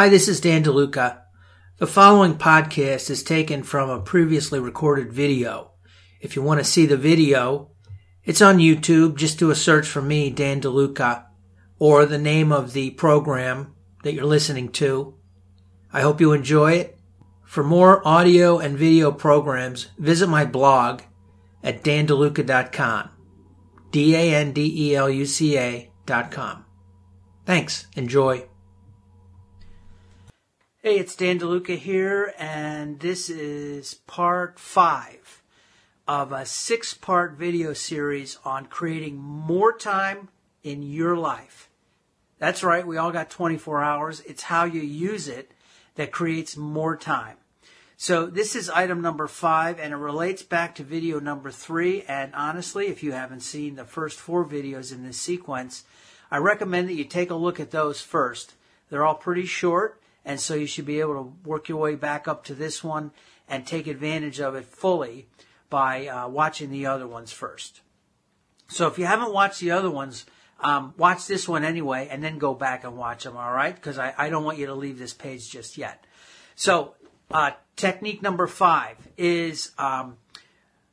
Hi, this is Dan DeLuca. The following podcast is taken from a previously recorded video. If you want to see the video, it's on YouTube. Just do a search for me, Dan DeLuca, or the name of the program that you're listening to. I hope you enjoy it. For more audio and video programs, visit my blog at dandeluca.com. D A N D E L U C A dot com. Thanks. Enjoy. Hey, it's Dan DeLuca here, and this is part five of a six part video series on creating more time in your life. That's right, we all got 24 hours. It's how you use it that creates more time. So this is item number five, and it relates back to video number three. And honestly, if you haven't seen the first four videos in this sequence, I recommend that you take a look at those first. They're all pretty short, and so you should be able to work your way back up to this one and take advantage of it fully by uh, watching the other ones first. So if you haven't watched the other ones, um, watch this one anyway, and then go back and watch them. All right, because I, I don't want you to leave this page just yet. So uh, technique number five is um,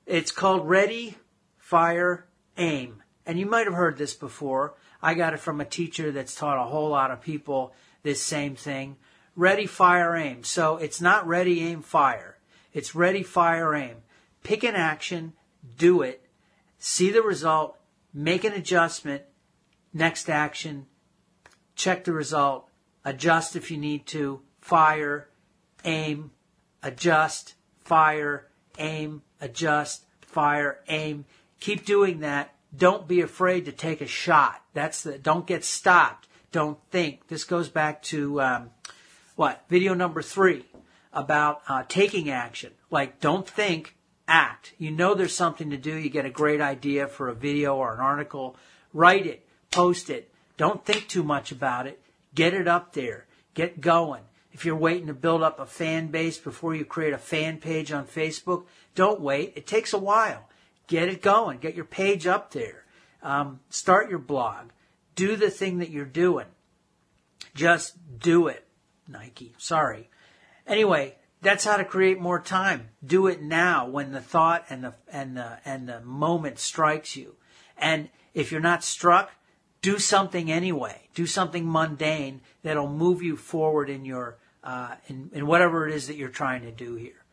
it's called ready, fire, aim. And you might have heard this before. I got it from a teacher that's taught a whole lot of people this same thing. Ready, fire, aim. So it's not ready, aim, fire. It's ready, fire, aim. Pick an action, do it, see the result, make an adjustment, next action, check the result, adjust if you need to, fire, aim, adjust, fire, aim, adjust, fire, aim. Keep doing that. Don't be afraid to take a shot. That's the, don't get stopped. Don't think. This goes back to, um, what? Video number three about uh, taking action. Like, don't think, act. You know there's something to do. You get a great idea for a video or an article. Write it. Post it. Don't think too much about it. Get it up there. Get going. If you're waiting to build up a fan base before you create a fan page on Facebook, don't wait. It takes a while. Get it going. Get your page up there. Um, start your blog. Do the thing that you're doing. Just do it. Nike. Sorry. Anyway, that's how to create more time. Do it now when the thought and the and the and the moment strikes you. And if you're not struck, do something anyway. Do something mundane that'll move you forward in your uh, in, in, whatever it is that you're trying to do here.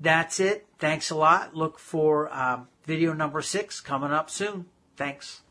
That's it. Thanks a lot. Look for um, video number six coming up soon. Thanks.